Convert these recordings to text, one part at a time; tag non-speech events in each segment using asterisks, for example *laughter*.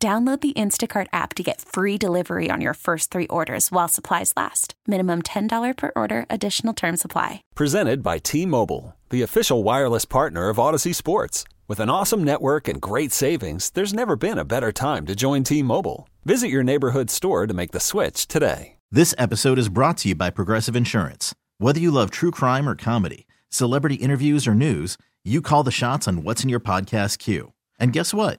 Download the Instacart app to get free delivery on your first three orders while supplies last. Minimum $10 per order, additional term supply. Presented by T Mobile, the official wireless partner of Audacy Sports. With an awesome network and great savings, there's never been a better time to join T Mobile. Visit your neighborhood store to make the switch today. This episode is brought to you by Progressive Insurance. Whether you love true crime or comedy, celebrity interviews or news, you call the shots on what's in your podcast queue. And guess what?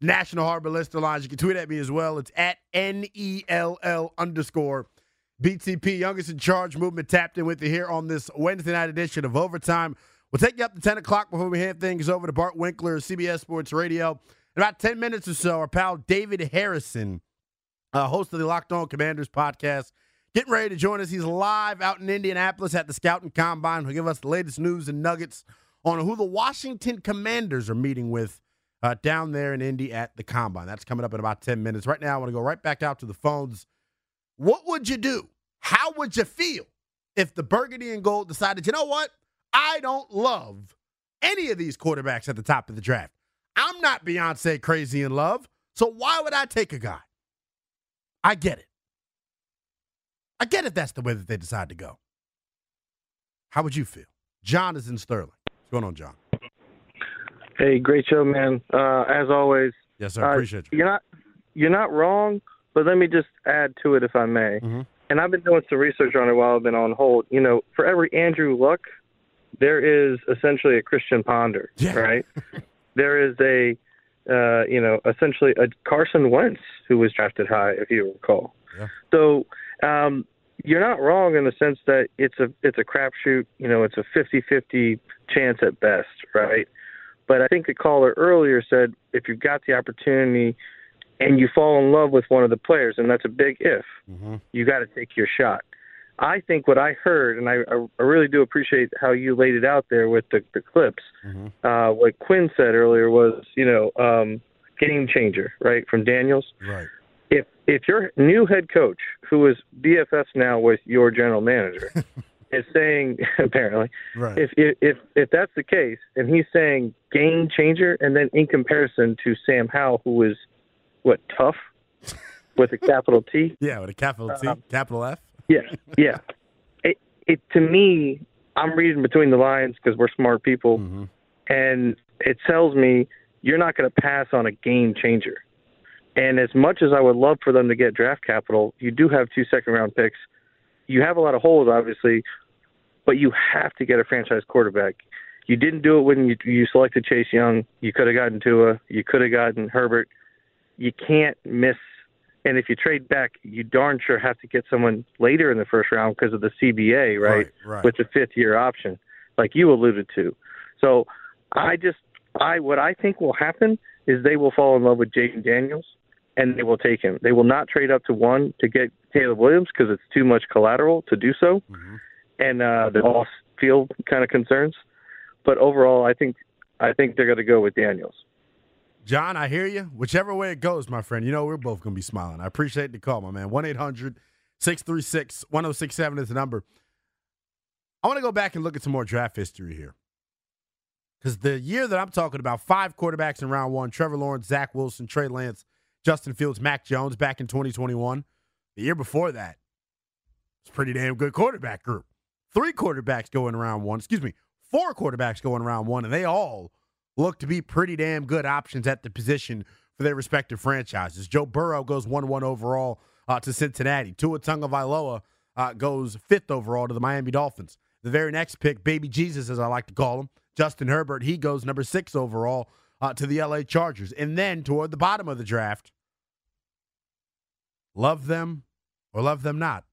National Harbor Lister Lines. You can tweet at me as well. It's at N E L L underscore BTP. Youngest in charge movement tapped in with you here on this Wednesday night edition of Overtime. We'll take you up to 10 o'clock before we hand things over to Bart Winkler, CBS Sports Radio. In about 10 minutes or so, our pal David Harrison, uh, host of the Locked On Commanders podcast, getting ready to join us. He's live out in Indianapolis at the Scouting Combine. He'll give us the latest news and nuggets on who the Washington Commanders are meeting with uh, down there in Indy at the Combine. That's coming up in about 10 minutes. Right now, I want to go right back out to the phones. What would you do? How would you feel if the Burgundy and Gold decided, you know what? I don't love any of these quarterbacks at the top of the draft. I'm not Beyonce crazy in love, so why would I take a guy? I get it. I get it that's the way that they decide to go. How would you feel? John is in Sterling. What's going on, John? Hey, great show, man. Uh, as always. Yes, sir. Appreciate uh, you. You're not you're not wrong, but let me just add to it if I may. Mm-hmm. And I've been doing some research on it while I've been on hold. You know, for every Andrew Luck, there is essentially a Christian Ponder, *laughs* yeah. right? there is a uh, you know, essentially a Carson Wentz who was drafted high, if you recall. Yeah. So um, you're not wrong in the sense that it's a it's a crapshoot. You know, it's a 50-50 chance at best, right? But I think the caller earlier said if you've got the opportunity and you fall in love with one of the players, and that's a big if, mm-hmm. you got to take your shot. I think what I heard, and I, I really do appreciate how you laid it out there with the, the clips. Mm-hmm. Uh, what Quinn said earlier was, you know, um, game changer, right, from Daniels. Right. If if your new head coach, who is BFFs now with your general manager, *laughs* is saying *laughs* apparently right. if, if if that's the case and he's saying game changer and then in comparison to Sam Howell who is what tough? With a *laughs* capital T? Yeah with a capital T um, capital F? yeah yeah. *laughs* It it to me I'm reading between the lines because we're smart people mm-hmm. and it tells me you're not going to pass on a game changer. And as much as I would love for them to get draft capital you do have two second round picks. You have a lot of holes, obviously, but you have to get a franchise quarterback. You didn't do it when you you selected Chase Young. You could have gotten Tua. You could have gotten Herbert. You can't miss. And if you trade back, you darn sure have to get someone later in the first round because of the CBA, right? Right, right. With the fifth year option, like you alluded to. So I just I what I think will happen is they will fall in love with Jayden Daniels and they will take him. They will not trade up to one to get Caleb Williams because it's too much collateral to do so, mm-hmm. And uh, the off field kind of concerns. But overall, I think I think they're going to go with Daniels. John, I hear you. Whichever way it goes, my friend, you know we're both going to be smiling. I appreciate the call, my man. 1 800 636 1067 is the number. I want to go back and look at some more draft history here. Because the year that I'm talking about, five quarterbacks in round one Trevor Lawrence, Zach Wilson, Trey Lance, Justin Fields, Mac Jones back in 2021. The year before that, it's pretty damn good quarterback group. Three quarterbacks going around one, excuse me, four quarterbacks going around one, and they all look to be pretty damn good options at the position for their respective franchises. Joe Burrow goes 1 1 overall uh, to Cincinnati. Tua Tagovailoa uh, goes fifth overall to the Miami Dolphins. The very next pick, Baby Jesus, as I like to call him, Justin Herbert, he goes number six overall uh, to the LA Chargers. And then toward the bottom of the draft, love them or love them not,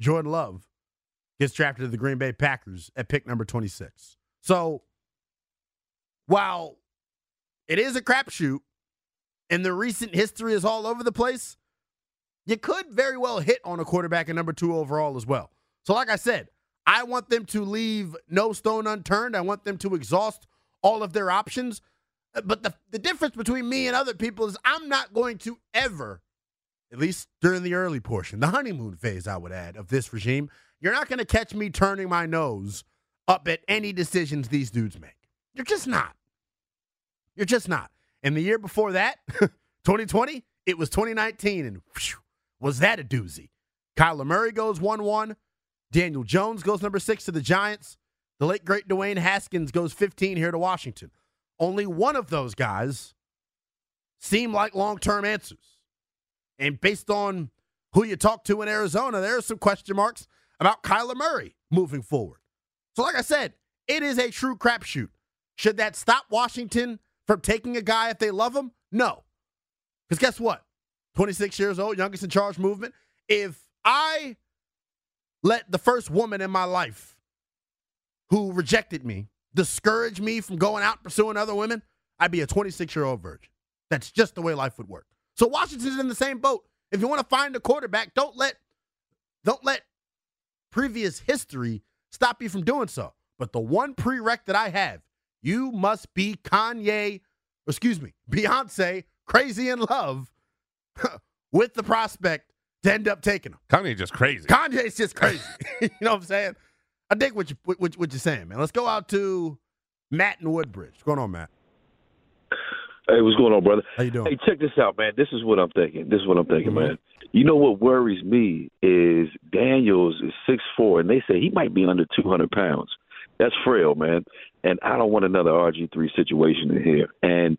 Jordan Love gets drafted to the Green Bay Packers at pick number 26. So while it is a crapshoot and the recent history is all over the place, you could very well hit on a quarterback at number two overall as well. So, like I said, I want them to leave no stone unturned. I want them to exhaust all of their options. But the, the difference between me and other people is I'm not going to ever, at least during the early portion, the honeymoon phase, I would add, of this regime, you're not going to catch me turning my nose up at any decisions these dudes make. You're just not. You're just not. And the year before that, *laughs* 2020, it was 2019, and whew, was that a doozy? Kyler Murray goes 1 1. Daniel Jones goes number six to the Giants. The late, great Dwayne Haskins goes 15 here to Washington. Only one of those guys seem like long term answers. And based on who you talk to in Arizona, there are some question marks about Kyler Murray moving forward. So, like I said, it is a true crapshoot. Should that stop Washington from taking a guy if they love him? No. Because guess what? 26 years old, youngest in charge movement. If I let the first woman in my life who rejected me discourage me from going out pursuing other women, I'd be a 26 year old virgin. That's just the way life would work. So Washington's in the same boat. If you want to find a quarterback, don't let don't let previous history stop you from doing so. But the one prereq that I have, you must be Kanye, excuse me, Beyonce, crazy in love *laughs* with the prospect to end up taking him. Kanye's just crazy. Kanye's just crazy. *laughs* you know what I'm saying? I dig what, you, what, what you're saying, man. Let's go out to Matt in Woodbridge. What's going on, Matt? Hey, what's going on, brother? How you doing? Hey, check this out, man. This is what I'm thinking. This is what I'm thinking, Mhm. man. You know what worries me is Daniels is six four, and they say he might be under 200 pounds. That's frail, man. And I don't want another RG3 situation in here. And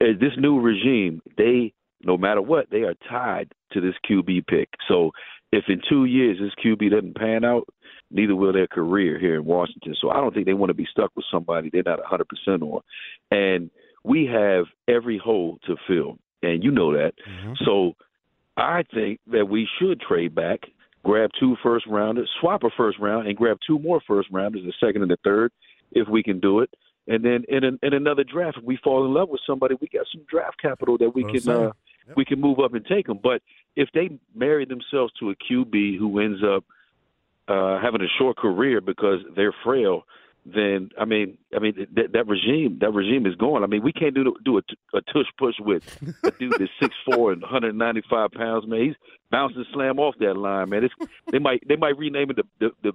uh, this new regime, they, no matter what, they are tied to this QB pick. So if in two years this QB doesn't pan out, neither will their career here in Washington. So I don't think they want to be stuck with somebody they're not 100% on. And we have every hole to fill, and you know that. So I think that we should trade back, grab two first rounders, swap a first round, and grab two more first rounders, the second and the third, if we can do it. And then in an, in another draft, if we fall in love with somebody, we got some draft capital that we Well can uh, we can move up and take them. But if they marry themselves to a QB who ends up uh, having a short career because they're frail, then I mean, I mean that, that regime, that regime is gone. I mean, we can't do do a, a tush push with a dude that's *laughs* six four and 195 pounds. Man, he's bouncing slam off that line, man. It's, they might they might rename it the the the,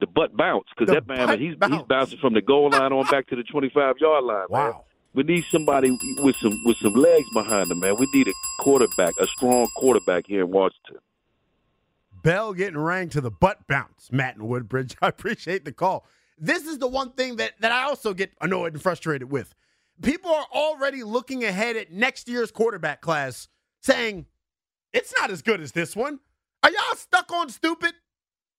the butt bounce because that man, butt he's bounce. he's bouncing from the goal line on back to the 25 yard line. Man. Wow. We need somebody with some with some legs behind him, man. We need a quarterback, a strong quarterback here in Washington. Bell getting rang to the butt bounce, Matt in Woodbridge. *laughs* I appreciate the call. This is the one thing that, that I also get annoyed and frustrated with. People are already looking ahead at next year's quarterback class saying, it's not as good as this one. Are y'all stuck on stupid?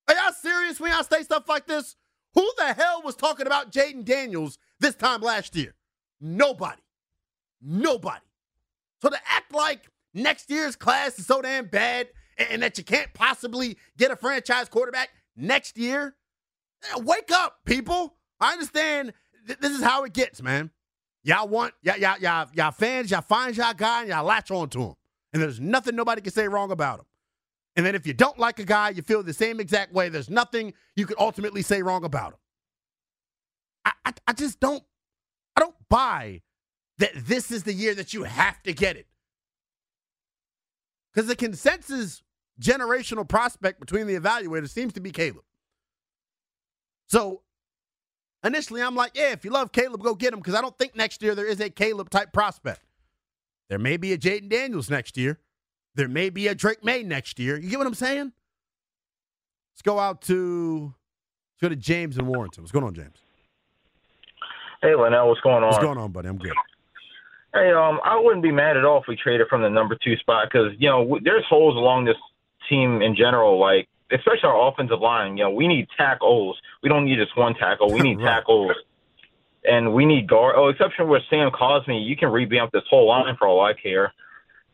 Are y'all serious when y'all say stuff like this? Who the hell was talking about Jayden Daniels this time last year? Nobody. Nobody. So to act like next year's class is so damn bad and, that you can't possibly get a franchise quarterback next year, wake up, people. I understand th- this is how it gets, man. Y'all want y'all, y'all, y'all, y'all fans, y'all find y'all guy and y'all latch on to him. And there's nothing nobody can say wrong about him. And then if you don't like a guy, you feel the same exact way. There's nothing you could ultimately say wrong about him. I, I, I just don't I don't buy that this is the year that you have to get it. Because the consensus generational prospect between the evaluators seems to be Caleb. So initially, I'm like, yeah, if you love Caleb, go get him because I don't think next year there is a Caleb type prospect. There may be a Jayden Daniels next year. There may be a Drake Maye next year. You get what I'm saying? Let's go out to let's go to James and Warrenton. What's going on, James? Hey, Lynnell, what's going on? What's going on, buddy? I'm good. Hey, um, I wouldn't be mad at all if we traded from the number two spot because you know w- there's holes along this team in general, like especially our offensive line, you know, we need tackles. We don't need just one tackle. We need *laughs* Right. tackles. And we need guard. Oh, exception with Sam Cosmi, you can revamp this whole line for all I care.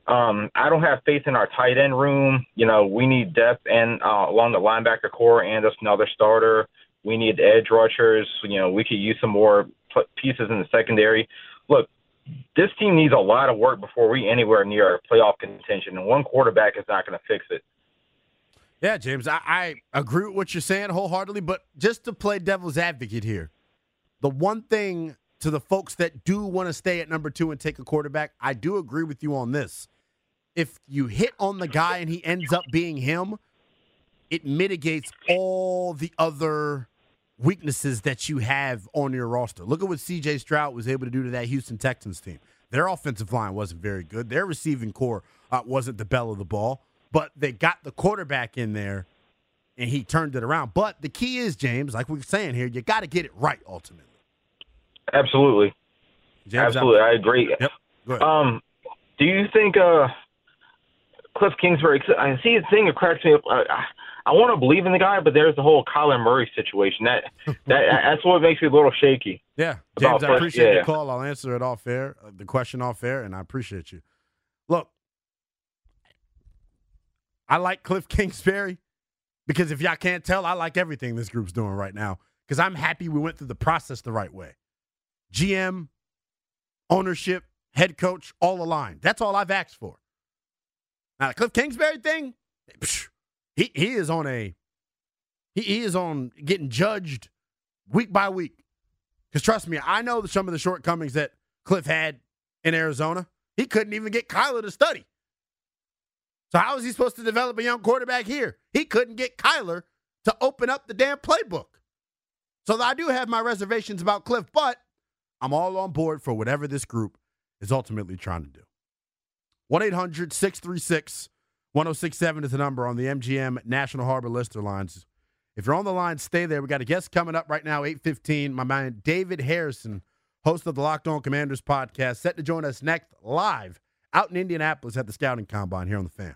Um, I don't have faith in our tight end room. You know, we need depth and uh, along the linebacker corps and just another starter. We need edge rushers. You know, we could use some more pieces in the secondary. Look, this team needs a lot of work before we anywhere near our playoff contention, and one quarterback is not going to fix it. Yeah, James, I, I agree with what you're saying wholeheartedly, but just to play devil's advocate here, the one thing to the folks that do want to stay at number two and take a quarterback, I do agree with you on this. If you hit on the guy and he ends up being him, it mitigates all the other weaknesses that you have on your roster. Look at what CJ Stroud was able to do to that Houston Texans team. Their offensive line wasn't very good. Their receiving corps uh, wasn't the bell of the ball, but they got the quarterback in there and he turned it around. But the key is, James, like we're saying here, you got to get it right ultimately. Absolutely, James, absolutely, I agree. Yep. Go ahead. Um, do you think uh, Cliff Kingsbury, I see the thing that cracks me up. I, I, I want to believe in the guy, but there's the whole Kyler Murray situation. That *laughs* that that's what makes me a little shaky. Yeah, James, I appreciate yeah. the call. I'll answer it off fair, uh, the question off fair, and I appreciate you. Look, I like Cliff *laughs* Kingsbury because if y'all can't tell, I like everything this group's doing right now because I'm happy we went through the process the right way. GM, ownership, head coach, all aligned. That's all I've asked for. Now, the Cliff Kingsbury thing, he, he is on a he, he is on getting judged week by week. Because trust me, I know some of the shortcomings that Cliff had in Arizona. He couldn't even get Kyler to study. So how is he supposed to develop a young quarterback here? He couldn't get Kyler to open up the damn playbook. So I do have my reservations about Cliff, but I'm all on board for whatever this group is ultimately trying to do. 1 800 636 1067 is the number on the MGM National Harbor Lister lines. If you're on the line, stay there. We got a guest coming up right now, 815. My man, David Harrison, host of the Locked On Commanders podcast, set to join us next live out in Indianapolis at the Scouting Combine here on the fan.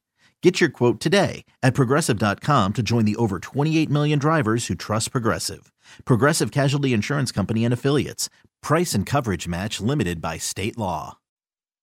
Get your quote today at progressive.com to join the over 28 million drivers who trust Progressive. Progressive Casualty Insurance Company and Affiliates. Price and coverage match limited by state law.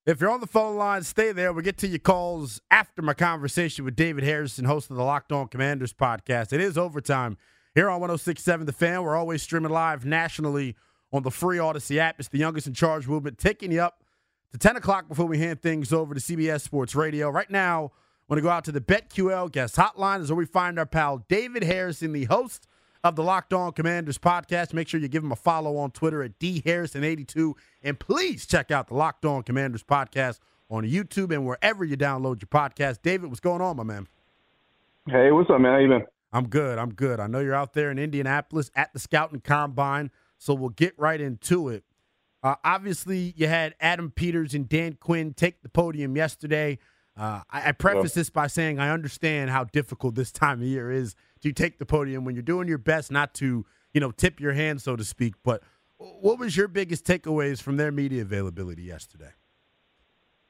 If you're on the phone line, stay there. We'll get to your calls after my conversation with David Harrison, host of the Locked On Commanders podcast. It is overtime here on 1067 The Fan. We're always streaming live nationally on the free Audacy app. It's the youngest in charge movement, taking you up to 10 o'clock before we hand things over to CBS Sports Radio. Right now, want to go out to the BetQL guest hotline is where we find our pal David Harrison, the host of the Locked On Commanders podcast. Make sure you give him a follow on Twitter at dharrison82. And please check out the Locked On Commanders podcast on YouTube and wherever you download your podcast. David, what's going on, my man? Hey, what's up, man? How you been? I'm good. I'm good. I know you're out there in Indianapolis at the Scouting Combine, so we'll get right into it. Uh, obviously, you had Adam Peters and Dan Quinn take the podium yesterday. Uh, I, I preface this by saying I understand how difficult this time of year is to take the podium when you're doing your best not to, you know, tip your hand, so to speak. But what was your biggest takeaways from their media availability yesterday?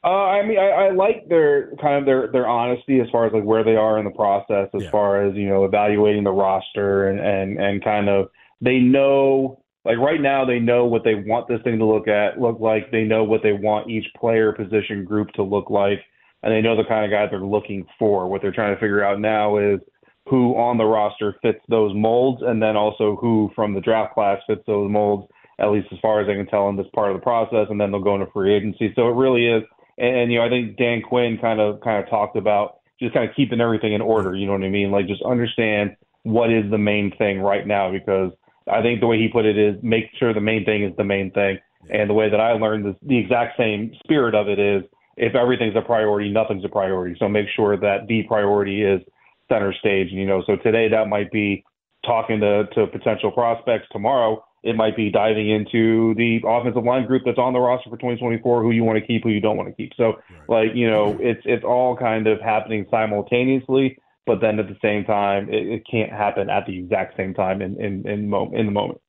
Uh, I mean, I, I like their kind of their their honesty as far as like where they are in the process, as Yeah. far as you know evaluating the roster and and and kind of they know like right now they know what they want this thing to look at look like. They know what they want each player position group to look like, and they know the kind of guys they're looking for. What they're trying to figure out now is who on the roster fits those molds, and then also who from the draft class fits those molds. At least as far as I can tell in this part of the process, and then they'll go into free agency. So it really is and, and you know, I think Dan Quinn kind of kind of talked about just kind of keeping everything in order. You know what I mean? Like just understand what is the main thing right now because I think the way he put it is make sure the main thing is the main thing. And the way that I learned this, the exact same spirit of it is if everything's a priority, nothing's a priority. So make sure that the priority is center stage. You know, so today that might be talking to, to potential prospects. Tomorrow it might be diving into the offensive line group that's on the roster for 2024, who you want to keep, who you don't want to keep. So, like, you know, it's it's all kind of happening simultaneously, but then at the same time, it, it can't happen at the exact same time in in in, mo- in the moment.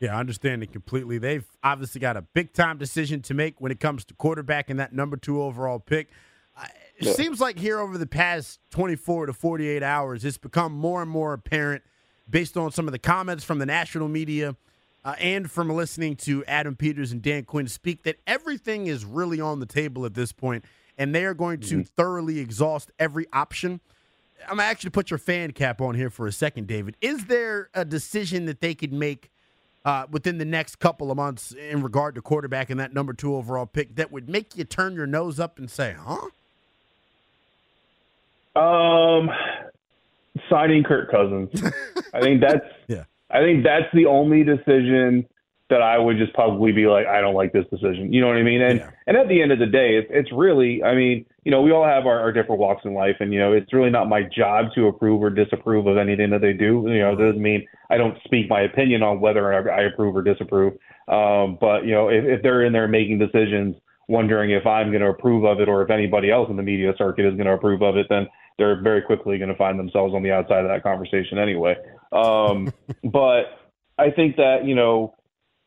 Yeah, I understand it completely. They've obviously got a big time decision to make when it comes to quarterback and that number two overall pick. It Yeah. seems like here over the past 24 to 48 hours, it's become more and more apparent based on some of the comments from the national media uh, and from listening to Adam Peters and Dan Quinn speak that everything is really on the table at this point, and they are going to thoroughly exhaust every option. I'm actually put your fan cap on here for a second, David. Is there a decision that they could make uh, within the next couple of months in regard to quarterback and that number two overall pick that would make you turn your nose up and say, "Huh"? Um, signing Kirk Cousins. *laughs* I think that's Yeah. I think that's the only decision that I would just probably be like, I don't like this decision. You know what I mean? And Yeah. and at the end of the day, it's it's really, I mean, you know, we all have our, our different walks in life, and you know, it's really not my job to approve or disapprove of anything that they do. You know, it doesn't mean I don't speak my opinion on whether I approve or disapprove. Um, but you know, if, if they're in there making decisions, wondering if I'm going to approve of it or if anybody else in the media circuit is going to approve of it, then they're very quickly going to find themselves on the outside of that conversation anyway. Um, *laughs* but I think that you know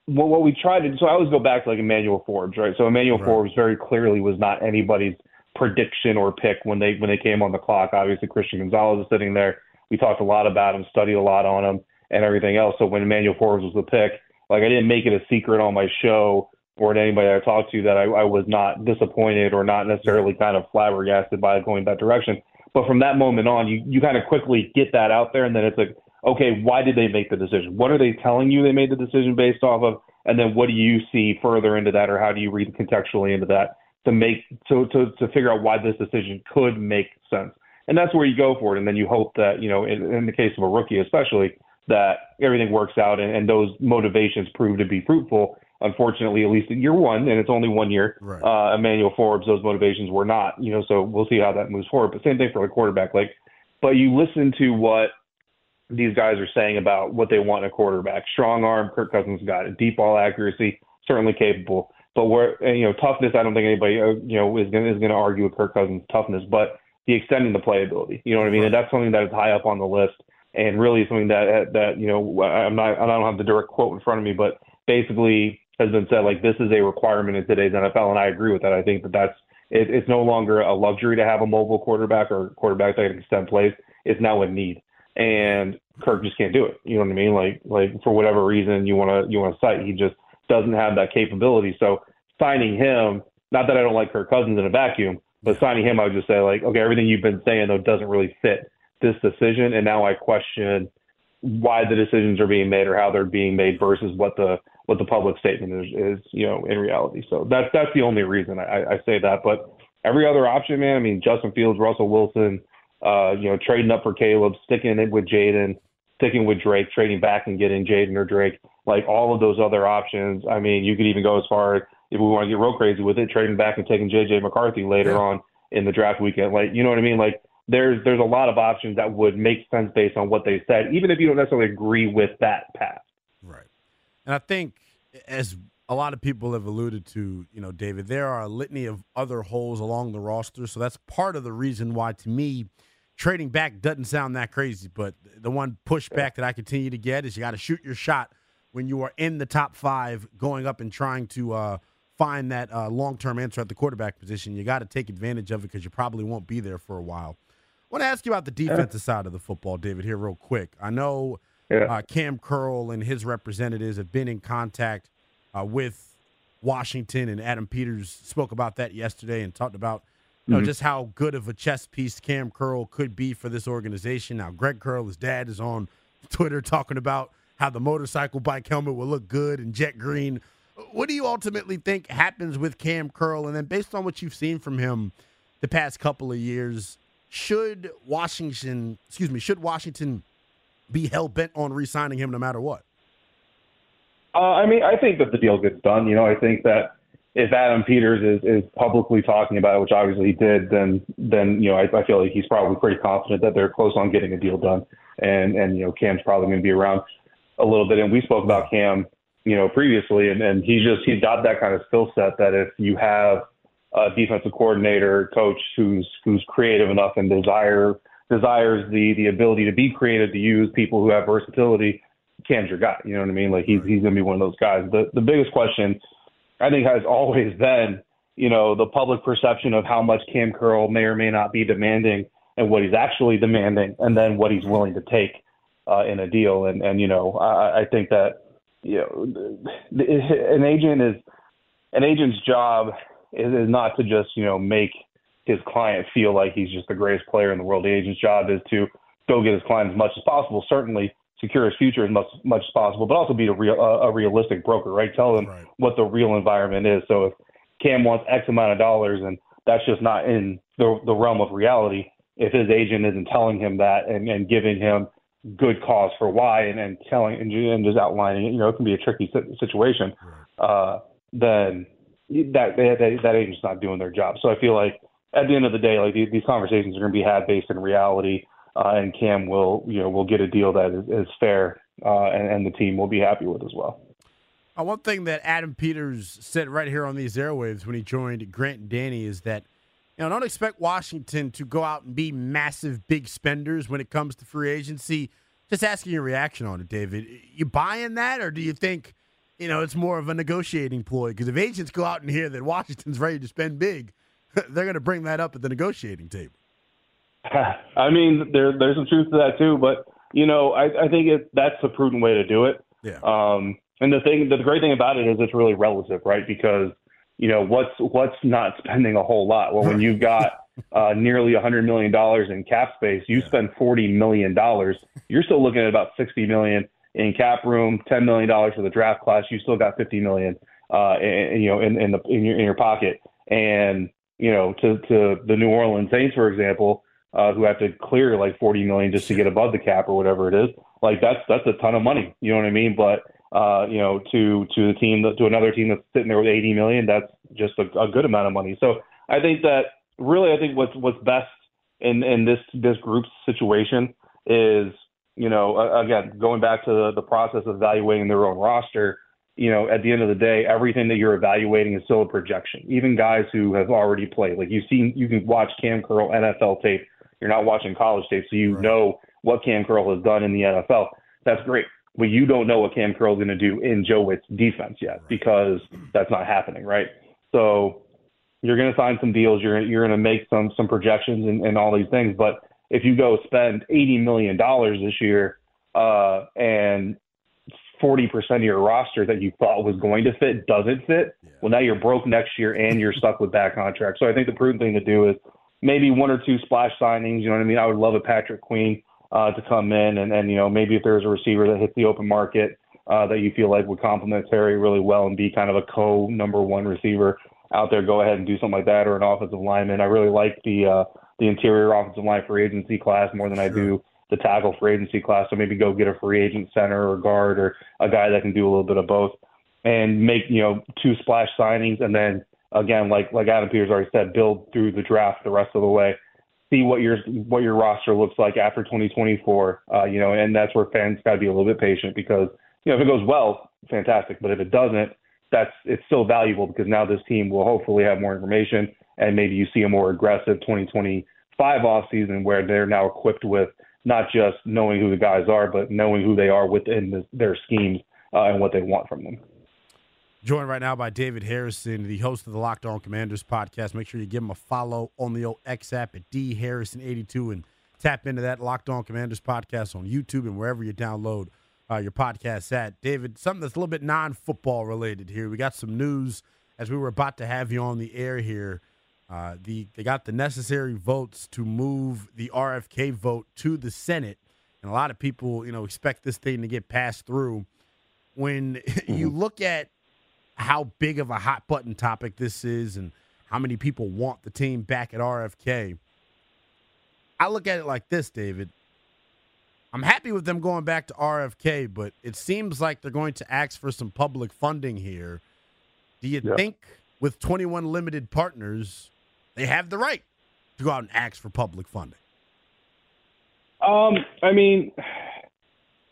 what, what we tried to. So I always go back to like Emmanuel Forbes, right? So Emmanuel Right. Forbes very clearly was not anybody's prediction or pick when they when they came on the clock. Obviously, Christian Gonzalez is sitting there. We talked a lot about him, studied a lot on him, and everything else. So when Emmanuel Forbes was the pick, like I didn't make it a secret on my show or to anybody I talked to that I, I was not disappointed or not necessarily kind of flabbergasted by going that direction. But from that moment on, you you kind of quickly get that out there, and then it's like, okay, why did they make the decision? What are they telling you they made the decision based off of? And then what do you see further into that, or how do you read contextually into that to make to to to figure out why this decision could make sense? And that's where you go for it, and then you hope that you know, in, in the case of a rookie especially, that everything works out and, and those motivations prove to be fruitful. Unfortunately, at least in year one, and it's only one year, Right. uh, Emmanuel Forbes, those motivations were not, you know, so we'll see how that moves forward. But same thing for the quarterback. Like, but you listen to what these guys are saying about what they want in a quarterback. Strong arm, Kirk Cousins got it. Deep ball accuracy, certainly capable. But where you know toughness, I don't think anybody uh, you know is going is going to argue with Kirk Cousins' toughness. But the extending the playability, you know what I mean, and that's something that is high up on the list, and really something that that you know I'm not I don't have the direct quote in front of me, but basically has been said like this is a requirement in today's NFL, and I agree with that. I think that that's it, it's no longer a luxury to have a mobile quarterback or quarterback that can extend plays. It's now a need, and Kirk just can't do it. You know what I mean? Like like for whatever reason you want to you want to cite, he just doesn't have that capability. So signing him, not that I don't like Kirk Cousins in a vacuum, but signing him, I would just say like, okay, everything you've been saying though doesn't really fit this decision, and now I question why the decisions are being made or how they're being made versus what the what the public statement is, is you know in reality. So that's that's the only reason I, I say that. But every other option, man. I mean, Justin Fields, Russell Wilson, uh, you know, trading up for Caleb, sticking it with Jayden, sticking with Drake, trading back and getting Jayden or Drake, like all of those other options. I mean, you could even go as far as if we want to get real crazy with it, trading back and taking JJ McCarthy later Yeah. on in the draft weekend. Like, you know what I mean? Like, there's there's a lot of options that would make sense based on what they said, even if you don't necessarily agree with that path. Right. And I think, as a lot of people have alluded to, you know, David, there are a litany of other holes along the roster. So that's part of the reason why, to me, trading back doesn't sound that crazy. But the one pushback that I continue to get is you got to shoot your shot when you are in the top five, going up and trying to uh, find that uh, long term answer at the quarterback position. You got to take advantage of it because you probably won't be there for a while. I want to ask you about the defensive side of the football, David, here, real quick. I know uh, Cam Curl and his representatives have been in contact uh, with Washington, and Adam Peters spoke about that yesterday and talked about you know Mhm. just how good of a chess piece Cam Curl could be for this organization. Now, Greg Curl, his dad, is on Twitter talking about how the motorcycle bike helmet will look good and jet green. What do you ultimately think happens with Cam Curl? And then, based on what you've seen from him the past couple of years, should Washington, excuse me, should Washington be hell bent on re-signing him no matter what? Uh, I mean, I think that the deal gets done. You know, I think that if Adam Peters is, is publicly talking about it, which obviously he did, then then you know I, I feel like he's probably pretty confident that they're close on getting a deal done, and and you know Cam's probably going to be around a little bit. And we spoke about Cam, you know, previously, and and he's just he's got that kind of skill set that if you have a defensive coordinator, coach who's who's creative enough and desire desires the the ability to be creative to use people who have versatility, Cam's your guy. You know what I mean? Like he's he's gonna be one of those guys. The the biggest question I think has always been, you know, the public perception of how much Cam Curl may or may not be demanding and what he's actually demanding and then what he's willing to take uh, in a deal. And and you know, I, I think that you know an agent is an agent's job is, is not to just, you know, make his client feel like he's just the greatest player in the world. The agent's job is to go get his client as much as possible, certainly secure his future as much, much as possible, but also be a real a, a realistic broker, right? Tell them Right. what the real environment is. So if Cam wants X amount of dollars and that's just not in the the realm of reality, if his agent isn't telling him that and, and giving him good cause for why and, and telling and, and just outlining it, you know, it can be a tricky si- situation. Uh, then that, that that agent's not doing their job. So I feel like at the end of the day, like these, these conversations are going to be had based in reality, uh, and Cam will you know will get a deal that is, is fair, uh, and, and the team will be happy with as well. Uh, one thing that Adam Peters said right here on these airwaves when he joined Grant and Danny is that you know don't expect Washington to go out and be massive big spenders when it comes to free agency. Just asking your reaction on it, David. You buying that, or do you think you know it's more of a negotiating ploy? Because if agents go out and hear that Washington's ready to spend big, *laughs* they're going to bring that up at the negotiating table. *laughs* I mean, there there's some truth to that too, but you know, I, I think it, that's a prudent way to do it. Yeah. Um, and the thing, the great thing about it is it's really relative, right? Because you know what's what's not spending a whole lot. Well, when you've got *laughs* uh, nearly a hundred million dollars in cap space, you spend forty million dollars. You're still looking at about sixty million in cap room, ten million dollars for the draft class. You still got fifty million, uh, in, you know, in, in the in your in your pocket. And you know, to to the New Orleans Saints, for example, uh, who have to clear like forty million just to get above the cap or whatever it is. Like that's that's a ton of money. You know what I mean? But uh, you know, to to the team to another team that's sitting there with eighty million, that's just a, a good amount of money. So I think that really, I think what's what's best in in this this group's situation is you know again going back to the, the process of evaluating their own roster. You know, at the end of the day, everything that you're evaluating is still a projection. Even guys who have already played, like you've seen, you can watch Cam Curl NFL tape. You're not watching college tape, so you Right. know what Cam Curl has done in the NFL. That's great. But you don't know what Cam Curl is going to do in Joe Whitt's defense yet because that's not happening, right? So you're going to sign some deals. You're you're going to make some some projections and, and all these things. But if you go spend eighty million dollars this year, uh, and forty percent of your roster that you thought was going to fit doesn't fit, well now you're broke next year and you're stuck with bad contracts. So I think the prudent thing to do is maybe one or two splash signings. You know what I mean? I would love a Patrick Queen uh, to come in, and and you know maybe if there's a receiver that hits the open market uh, that you feel like would complement Terry really well and be kind of a co number one receiver out there, go ahead and do something like that, or an offensive lineman. I really like the uh, the interior offensive line free agency class more than I do the tackle for agency class. So maybe go get a free agent center or guard or a guy that can do a little bit of both and make, you know, two splash signings and then again, like like Adam Peters already said, build through the draft the rest of the way. See what your what your roster looks like after 2024, uh, you know, and that's where fans got to be a little bit patient because you know if it goes well, fantastic, but if it doesn't, that's it's still valuable because now this team will hopefully have more information and maybe you see a more aggressive 2025 offseason where they're now equipped with not just knowing who the guys are, but knowing who they are within the, their schemes uh, and what they want from them. Joined right now by David Harrison, the host of the Locked On Commanders podcast. Make sure you give him a follow on the old X app at D Harrison82 and tap into that Locked On Commanders podcast on YouTube and wherever you download uh, your podcast at. David, something that's a little bit non football related here. We got some news as we were about to have you on the air here. Uh, the they got the necessary votes to move the RFK vote to the Senate, and a lot of people, you know, expect this thing to get passed through. When *laughs* you look at how big of a hot button topic this is and how many people want the team back at RFK. I look at it like this, David. I'm happy with them going back to RFK, but it seems like they're going to ask for some public funding here. Do you yeah. think with 21 limited partners, they have the right to go out and ask for public funding? Um, I mean,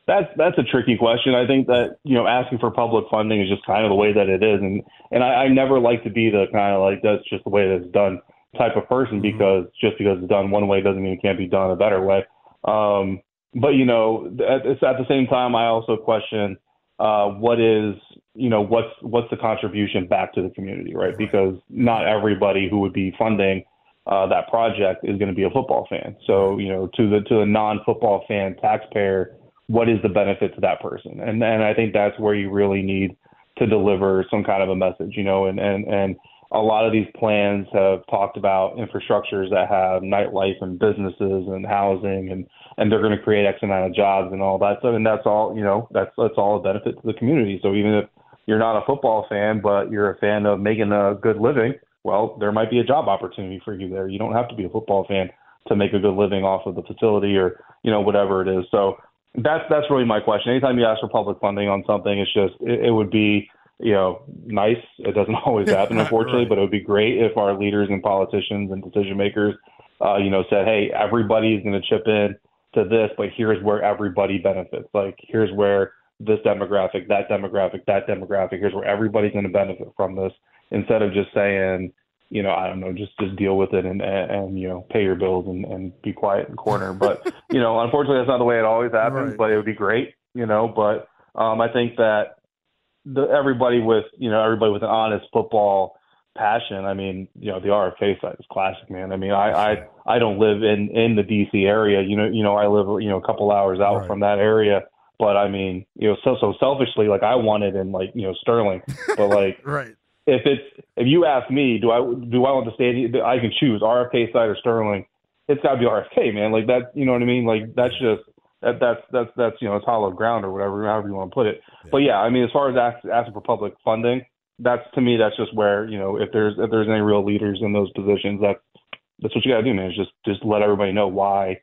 that's that's a tricky question. I think that you know asking for public funding is just kind of the way that it is, and and I, I never like to be the kind of like that's just the way that it's done type of person mm-hmm. because just because it's done one way doesn't mean it can't be done a better way. Um, but you know, at, at the same time, I also question uh, what is you know what's what's the contribution back to the community, right? Because not everybody who would be funding uh, that project is going to be a football fan. So you know, to the to the non-football fan taxpayer what is the benefit to that person? And and I think that's where you really need to deliver some kind of a message, you know, and and and a lot of these plans have talked about infrastructures that have nightlife and businesses and housing and and they're going to create X amount of jobs and all that stuff and that's all you know that's that's all a benefit to the community. So even if you're not a football fan but you're a fan of making a good living, well, there might be a job opportunity for you there. You don't have to be a football fan to make a good living off of the facility or you know whatever it is. So that's that's really my question. Anytime you ask for public funding on something, it's just it, it would be you know nice. It doesn't *laughs* always happen, unfortunately, right. but it would be great if our leaders and politicians and decision makers, uh, you know, said, hey, everybody's going to chip in to this, but here's where everybody benefits. Like here's where this demographic, that demographic, that demographic. Here's where everybody's going to benefit from this, instead of just saying you know, I don't know, just just deal with it and and, and you know, pay your bills and and be quiet in the corner. But *laughs* you know, unfortunately, that's not the way it always happens. Right. But it would be great, you know. But um, I think that the everybody with you know everybody with an honest football passion. I mean, you know, the RFK side is classic, man. I mean, I I I don't live in in the DC area. You know, you know, I live you know a couple hours out right. from that area. But I mean, you know, so so selfishly, like I wanted in like you know Sterling, but like *laughs* right if it's if you ask me, do I do I want the stadium? I can choose RFK side or Sterling. It's got to be RFK, man. Like that, you know what I mean? Like that's just that that's that's that's you know it's hollow ground or whatever, however you want to put it. Yeah. But yeah, I mean, as far as ask, asking for public funding, that's to me that's just where you know if there's if there's any real leaders in those positions, that's that's what you got to do, man. Is just just let everybody know why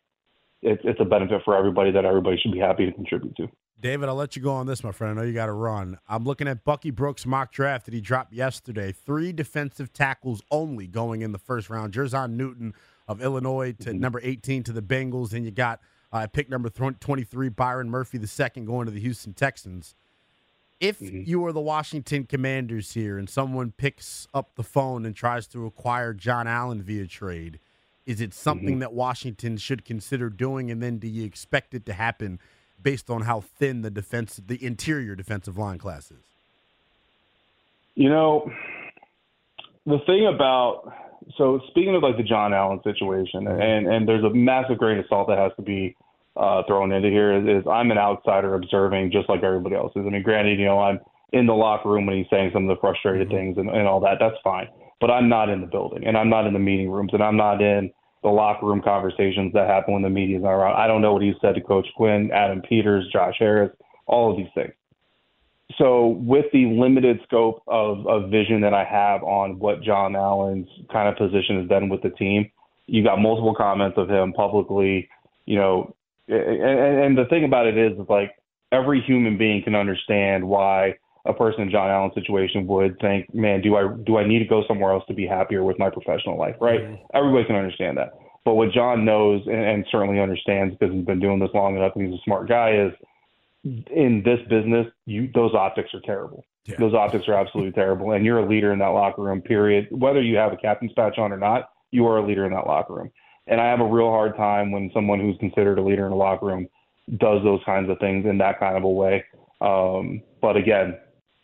it's it's a benefit for everybody that everybody should be happy to contribute to. David, I'll let you go on this, my friend. I know you got to run. I'm looking at Bucky Brooks' mock draft that he dropped yesterday. Three defensive tackles only going in the first round. Jer'Zhan Newton of Illinois to mm-hmm. number 18 to the Bengals. And you got uh, pick number 23, Byron Murphy, the second, going to the Houston Texans. If mm-hmm. you are the Washington Commanders here and someone picks up the phone and tries to acquire John Allen via trade, is it something mm-hmm. that Washington should consider doing? And then do you expect it to happen – based on how thin the defense, the interior defensive line class is? You know, the thing about so speaking of like the John Allen situation, mm-hmm. and and there's a massive grain of salt that has to be uh, thrown into here. Is, is I'm an outsider observing just like everybody else is. I mean, granted, you know, I'm in the locker room when he's saying some of the frustrated mm-hmm. things and, and all that. That's fine, but I'm not in the building, and I'm not in the meeting rooms, and I'm not in the locker room conversations that happen when the media's not around. I don't know what he said to Coach Quinn, Adam Peters, Josh Harris, all of these things. So, with the limited scope of, of vision that I have on what John Allen's kind of position has been with the team, you got multiple comments of him publicly, you know, and, and the thing about it is, is like every human being can understand why a person in John Allen's situation would think, man, do I do I need to go somewhere else to be happier with my professional life, right? Mm-hmm. Everybody can understand that. But what John knows and, and certainly understands because he's been doing this long enough and he's a smart guy is in this business, you those optics are terrible. Yeah. Those optics are absolutely *laughs* terrible. And you're a leader in that locker room, period. Whether you have a captain's patch on or not, you are a leader in that locker room. And I have a real hard time when someone who's considered a leader in a locker room does those kinds of things in that kind of a way. Um, but again,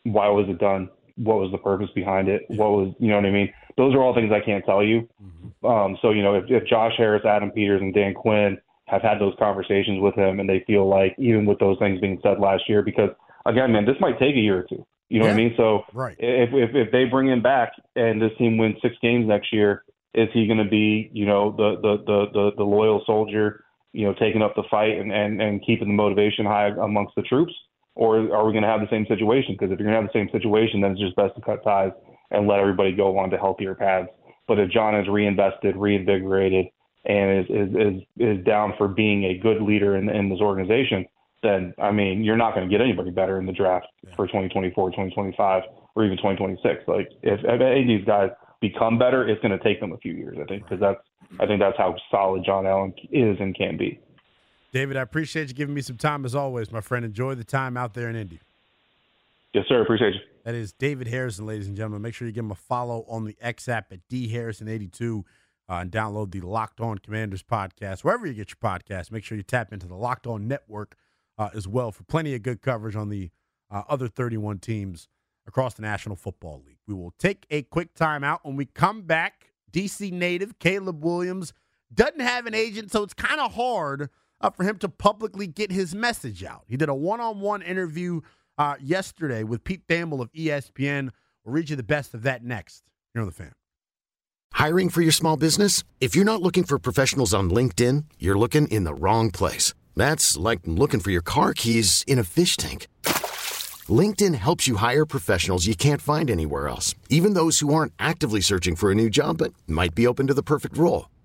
why was it done? What was the purpose behind it? What was, you know what I mean? Those are all things I can't tell you. Mm-hmm. Um, so, you know, if, if Josh Harris, Adam Peters, and Dan Quinn have had those conversations with him and they feel like, even with those things being said last year, because again, man, this might take a year or two. You know yeah. what I mean? So right. if, if if they bring him back and this team wins six games next year, is he going to be, you know, the, the the the the loyal soldier, you know, taking up the fight and and and keeping the motivation high amongst the troops? Or are we going to have the same situation? Because if you're going to have the same situation, then it's just best to cut ties and let everybody go on to healthier paths. But if John is reinvested, reinvigorated, and is is is, is down for being a good leader in, in this organization, then I mean, you're not going to get anybody better in the draft for 2024, 2025, or even 2026. Like if, if any of these guys become better, it's going to take them a few years, I think, because that's I think that's how solid John Allen is and can be. David, I appreciate you giving me some time as always, my friend. Enjoy the time out there in Indy. Yes, sir. Appreciate you. That is David Harrison, ladies and gentlemen. Make sure you give him a follow on the X app at D Harrison82 uh, and download the Locked On Commanders podcast wherever you get your podcast. Make sure you tap into the Locked On Network uh, as well for plenty of good coverage on the uh, other 31 teams across the National Football League. We will take a quick time out. When we come back, DC native Caleb Williams doesn't have an agent, so it's kind of hard uh, for him to publicly get his message out. He did a one on one interview uh, yesterday with Pete Thamel of ESPN. We'll read you the best of that next. You're the fan. Hiring for your small business? If you're not looking for professionals on LinkedIn, you're looking in the wrong place. That's like looking for your car keys in a fish tank. LinkedIn helps you hire professionals you can't find anywhere else, even those who aren't actively searching for a new job but might be open to the perfect role.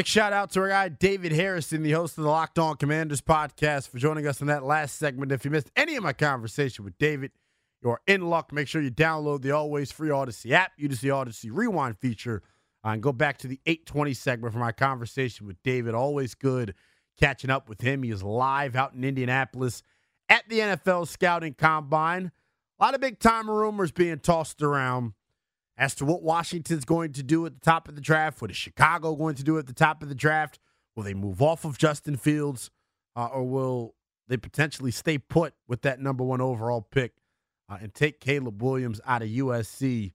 Big shout out to our guy David Harrison, the host of the Locked On Commanders podcast, for joining us in that last segment. If you missed any of my conversation with David, you're in luck. Make sure you download the always free Audacy app. Use the Audacy Rewind feature uh, and go back to the 820 segment for my conversation with David. Always good catching up with him. He is live out in Indianapolis at the NFL Scouting Combine. A lot of big time rumors being tossed around as to what Washington's going to do at the top of the draft. What is Chicago going to do at the top of the draft? Will they move off of Justin Fields, uh, or will they potentially stay put with that number one overall pick uh, and take Caleb Williams out of USC?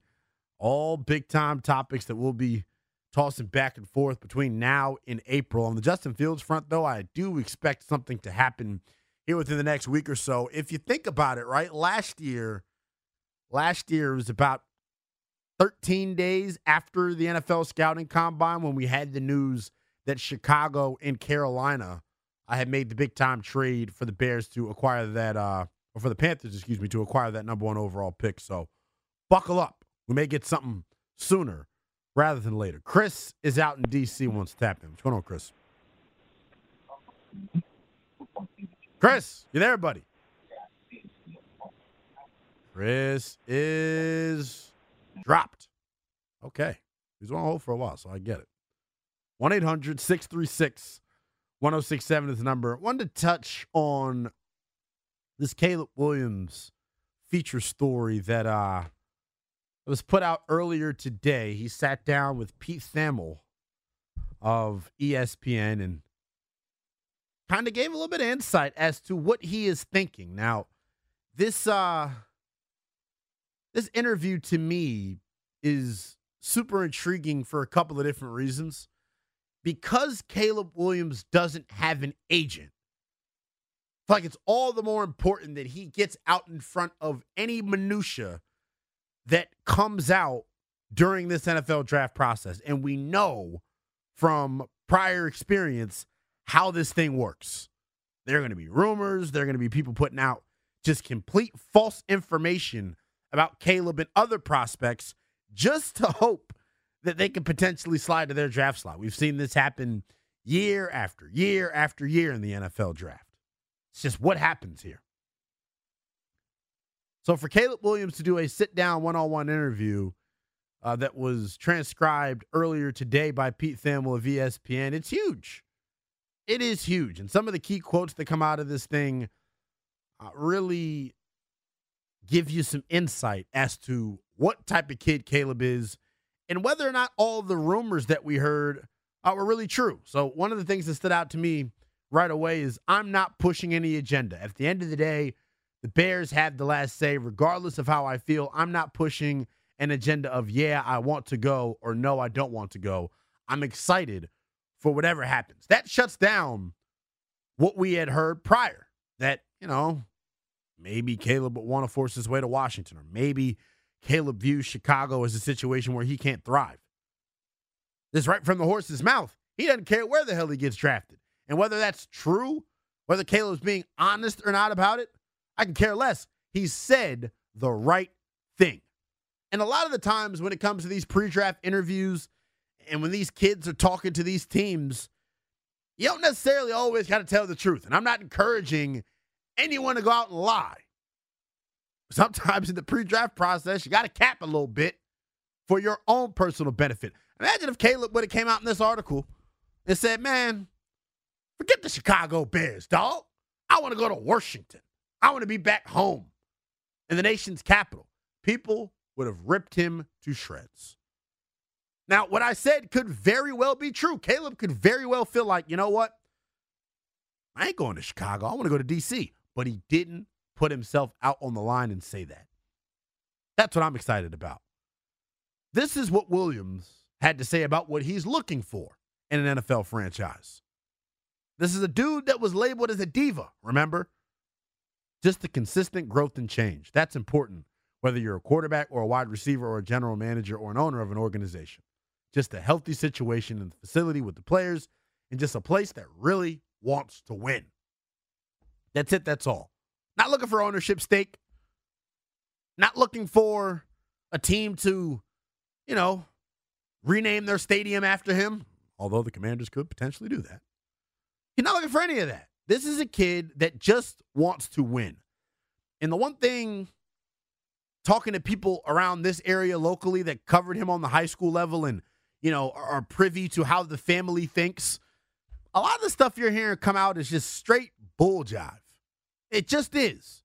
All big time topics that will be tossing back and forth between now and April. On the Justin Fields front, though, I do expect something to happen here within the next week or so. If you think about it, right, last year, last year was about 13 days after the NFL scouting combine when we had the news that Chicago and Carolina I had made the big time trade for the Bears to acquire that uh or for the Panthers, excuse me, to acquire that number 1 overall pick. So buckle up. We may get something sooner rather than later. Chris is out in DC wants to tap him. What's going on, Chris? Chris, you there, buddy? Chris is dropped. Okay. He's on hold for a while, so I get it. 1 800 636 1067 is the number. Wanted to touch on this Caleb Williams feature story that uh was put out earlier today. He sat down with Pete Thamel of ESPN and kind of gave a little bit of insight as to what he is thinking. Now, this uh this interview to me is super intriguing for a couple of different reasons. Because Caleb Williams doesn't have an agent, I feel like it's all the more important that he gets out in front of any minutia that comes out during this NFL draft process. And we know from prior experience how this thing works. There are going to be rumors, there are going to be people putting out just complete false information about Caleb and other prospects just to hope that they can potentially slide to their draft slot. We've seen this happen year after year after year in the NFL draft. It's just what happens here. So for Caleb Williams to do a sit down one on one interview uh, that was transcribed earlier today by Pete Thamel of ESPN, it's huge. It is huge. And some of the key quotes that come out of this thing uh, really give you some insight as to what type of kid Caleb is and whether or not all the rumors that we heard uh, were really true. So, one of the things that stood out to me right away is I'm not pushing any agenda. At the end of the day, the Bears have the last say, regardless of how I feel. I'm not pushing an agenda of, yeah, I want to go, or no, I don't want to go. I'm excited for whatever happens. That shuts down what we had heard prior that, you know, maybe Caleb would want to force his way to Washington, or maybe Caleb views Chicago as a situation where he can't thrive. This right from the horse's mouth. He doesn't care where the hell he gets drafted. And whether that's true, whether Caleb's being honest or not about it, I can care less. He said the right thing. And a lot of the times when it comes to these pre draft interviews and when these kids are talking to these teams, you don't necessarily always got to tell the truth. And I'm not encouraging anyone to go out and lie. Sometimes in the pre draft process, you got to cap a little bit for your own personal benefit. Imagine if Caleb would have came out in this article and said, man, forget the Chicago Bears, dog. I want to go to Washington. I want to be back home in the nation's capital. People would have ripped him to shreds. Now, what I said could very well be true. Caleb could very well feel like, you know what? I ain't going to Chicago. I want to go to D.C. But he didn't put himself out on the line and say that. That's what I'm excited about. This is what Williams had to say about what he's looking for in an NFL franchise. This is a dude that was labeled as a diva, remember? Just the consistent growth and change. That's important, whether you're a quarterback or a wide receiver or a general manager or an owner of an organization. Just a healthy situation in the facility with the players and just a place that really wants to win. That's it, that's all. Not looking for ownership stake. Not looking for a team to, you know, rename their stadium after him, although the commanders could potentially do that. He's not looking for any of that. This is a kid that just wants to win. And the one thing, talking to people around this area locally that covered him on the high school level and, you know, are privy to how the family thinks, a lot of the stuff you're hearing come out is just straight bull jive. It just is.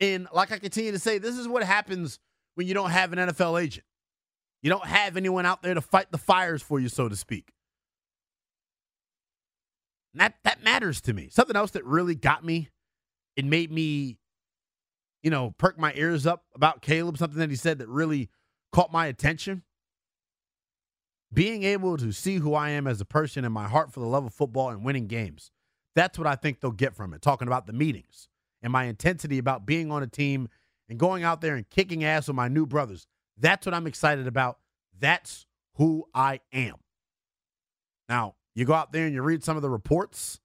And like I continue to say, this is what happens when you don't have an NFL agent. You don't have anyone out there to fight the fires for you, so to speak. And that that matters to me. Something else that really got me, it made me, you know, perk my ears up about Caleb, something that he said that really caught my attention. Being able to see who I am as a person and my heart for the love of football and winning games. That's what I think they'll get from it. Talking about the meetings and my intensity about being on a team and going out there and kicking ass with my new brothers. That's what I'm excited about. That's who I am. Now, you go out there and you read some of the reports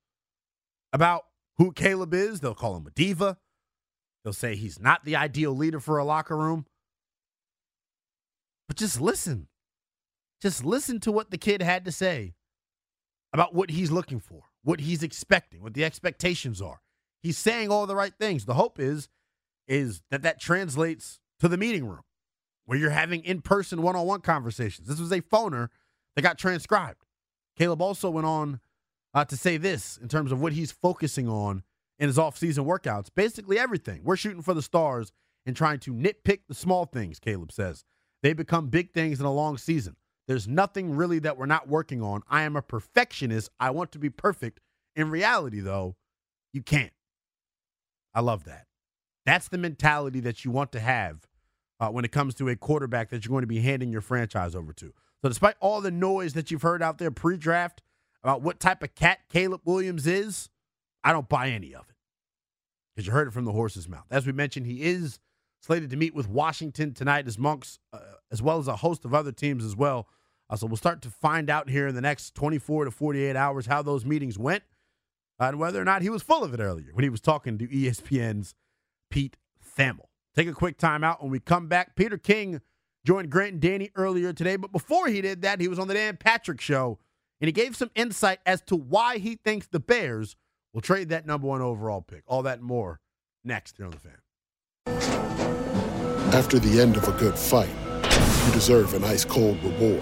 about who Caleb is. They'll call him a diva. They'll say he's not the ideal leader for a locker room. But just listen. Just listen to what the kid had to say about what he's looking for, what he's expecting, what the expectations are. He's saying all the right things. The hope is is that that translates to the meeting room where you're having in-person one-on-one conversations. This was a phoner that got transcribed. Caleb also went on uh, to say this in terms of what he's focusing on in his off-season workouts. Basically everything. We're shooting for the stars and trying to nitpick the small things, Caleb says. They become big things in a long season. There's nothing really that we're not working on. I am a perfectionist. I want to be perfect. In reality, though, you can't. I love that. That's the mentality that you want to have uh, when it comes to a quarterback that you're going to be handing your franchise over to. So, despite all the noise that you've heard out there pre draft about what type of cat Caleb Williams is, I don't buy any of it because you heard it from the horse's mouth. As we mentioned, he is slated to meet with Washington tonight as Monks, uh, as well as a host of other teams as well. Uh, so, we'll start to find out here in the next 24 to 48 hours how those meetings went and whether or not he was full of it earlier when he was talking to ESPN's Pete Thamel. Take a quick timeout. When we come back, Peter King joined Grant and Danny earlier today, but before he did that, he was on the Dan Patrick Show, and he gave some insight as to why he thinks the Bears will trade that number one overall pick. All that and more next here on the Fan. After the end of a good fight, you deserve an ice cold reward.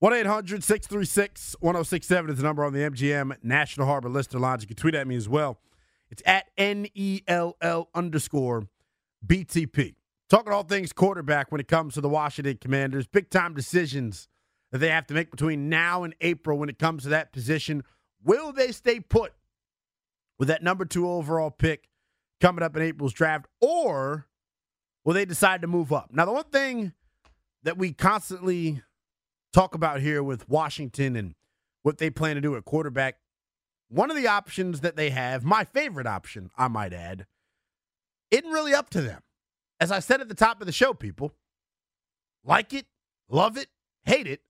1 800 636 1067 is the number on the MGM National Harbor Lister Lodge. You can tweet at me as well. It's at N E L L underscore BTP. Talking all things quarterback when it comes to the Washington Commanders. Big time decisions that they have to make between now and April when it comes to that position. Will they stay put with that number two overall pick coming up in April's draft, or will they decide to move up? Now, the one thing that we constantly talk about here with Washington and what they plan to do at quarterback. One of the options that they have, my favorite option, I might add, isn't really up to them. As I said at the top of the show, people like it, love it, hate it.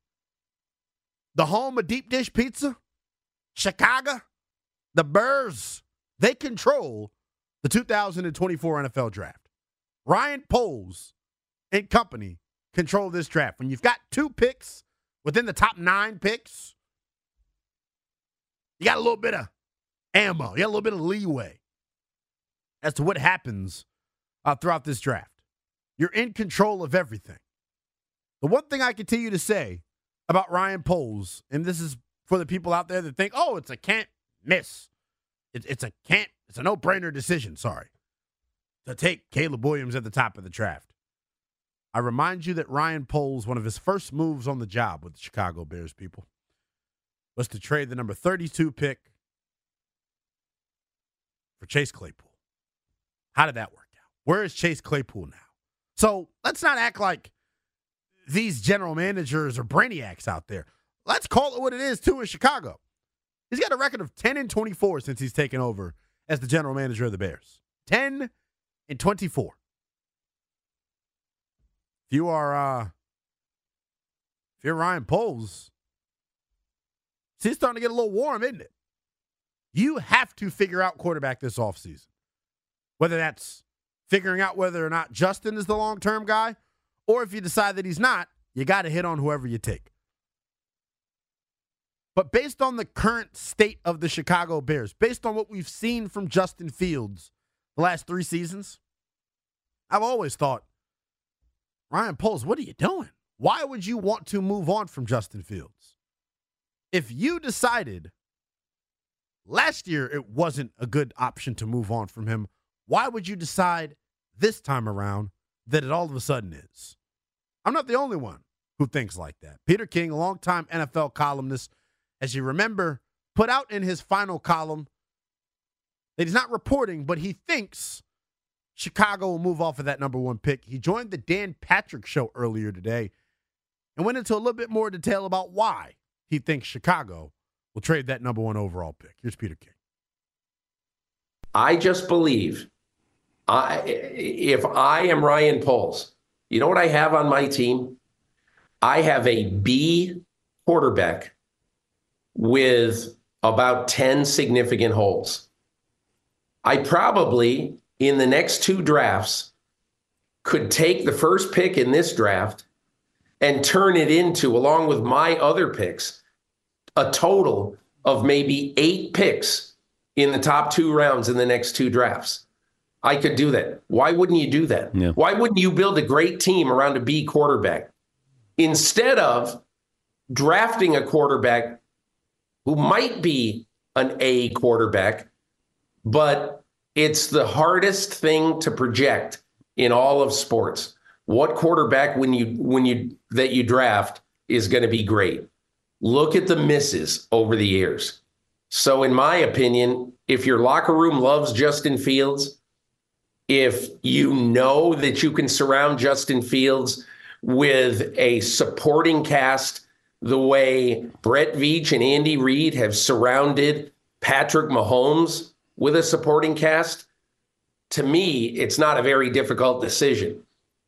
The home of deep dish pizza, Chicago, the Bears, they control the 2024 NFL draft. Ryan Poles and company control this draft. When you've got two picks within the top nine picks, you got a little bit of ammo, you got a little bit of leeway as to what happens uh, throughout this draft. You're in control of everything. The one thing I continue to say about Ryan Poles, and this is for the people out there that think, oh, it's a can't miss. It, it's a can't, it's a no brainer decision, sorry, to take Caleb Williams at the top of the draft. I remind you that Ryan Poles, one of his first moves on the job with the Chicago Bears people, was to trade the number 32 pick for Chase Claypool. How did that work out? Where is Chase Claypool now? So let's not act like these general managers are brainiacs out there. Let's call it what it is, too, in Chicago. He's got a record of 10 and 24 since he's taken over as the general manager of the Bears. 10 and 24. If you are uh if you're Ryan Poles, it's starting to get a little warm, isn't it? You have to figure out quarterback this offseason. Whether that's figuring out whether or not Justin is the long term guy, or if you decide that he's not, you got to hit on whoever you take. But based on the current state of the Chicago Bears, based on what we've seen from Justin Fields the last three seasons, I've always thought Ryan Poles, what are you doing? Why would you want to move on from Justin Fields? If you decided last year it wasn't a good option to move on from him, why would you decide this time around that it all of a sudden is? I'm not the only one who thinks like that. Peter King, a longtime NFL columnist, as you remember, put out in his final column that he's not reporting, but he thinks Chicago will move off of that number one pick. He joined the Dan Patrick show earlier today and went into a little bit more detail about why he thinks Chicago will trade that number one overall pick. Here's Peter King. I just believe I, if I am Ryan Poles You know what I have on my team? I have a B quarterback with about 10 significant holes. I probably, in the next two drafts, could take the first pick in this draft and turn it into, along with my other picks, a total of maybe eight picks in the top two rounds in the next two drafts. I could do that. Why wouldn't you do that? Yeah. Why wouldn't you build a great team around a B quarterback instead of drafting a quarterback who might be an A quarterback, but it's the hardest thing to project in all of sports. What quarterback when you when you that you draft is going to be great? Look at the misses over the years. So in my opinion, if your locker room loves Justin Fields, if you know that you can surround Justin Fields with a supporting cast the way Brett Veach and Andy Reid have surrounded Patrick Mahomes with a supporting cast, to me, it's not a very difficult decision.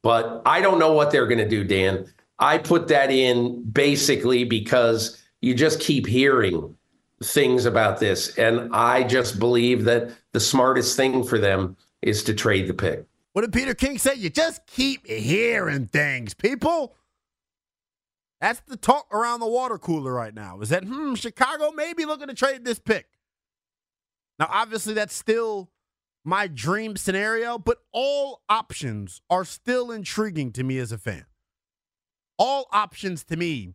But I don't know what they're going to do, Dan. I put that in basically because you just keep hearing things about this. And I just believe that the smartest thing for them is to trade the pick. What did Peter King say? You just keep hearing things, people. That's the talk around the water cooler right now. Is that, hmm, Chicago may be looking to trade this pick. Now, obviously, that's still my dream scenario, but all options are still intriguing to me as a fan. All options to me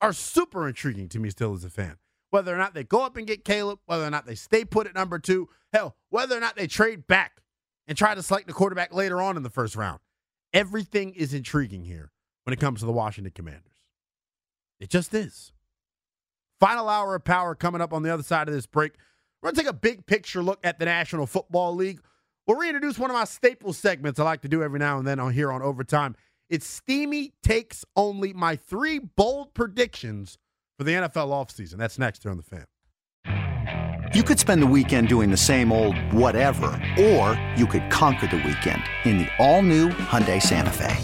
are super intriguing to me still as a fan. Whether or not they go up and get Caleb, whether or not they stay put at number two, hell, whether or not they trade back and try to select the quarterback later on in the first round. Everything is intriguing here when it comes to the Washington Commanders. It just is. Final hour of power coming up on the other side of this break. We're going to take a big picture look at the National Football League. We'll reintroduce one of my staple segments I like to do every now and then on here on Overtime. It's Steamy Takes Only, my three bold predictions for the NFL offseason. That's next here on The Fan. You could spend the weekend doing the same old whatever, or you could conquer the weekend in the all-new Hyundai Santa Fe.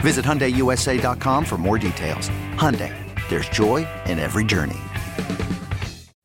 Visit HyundaiUSA.com for more details. Hyundai, there's joy in every journey.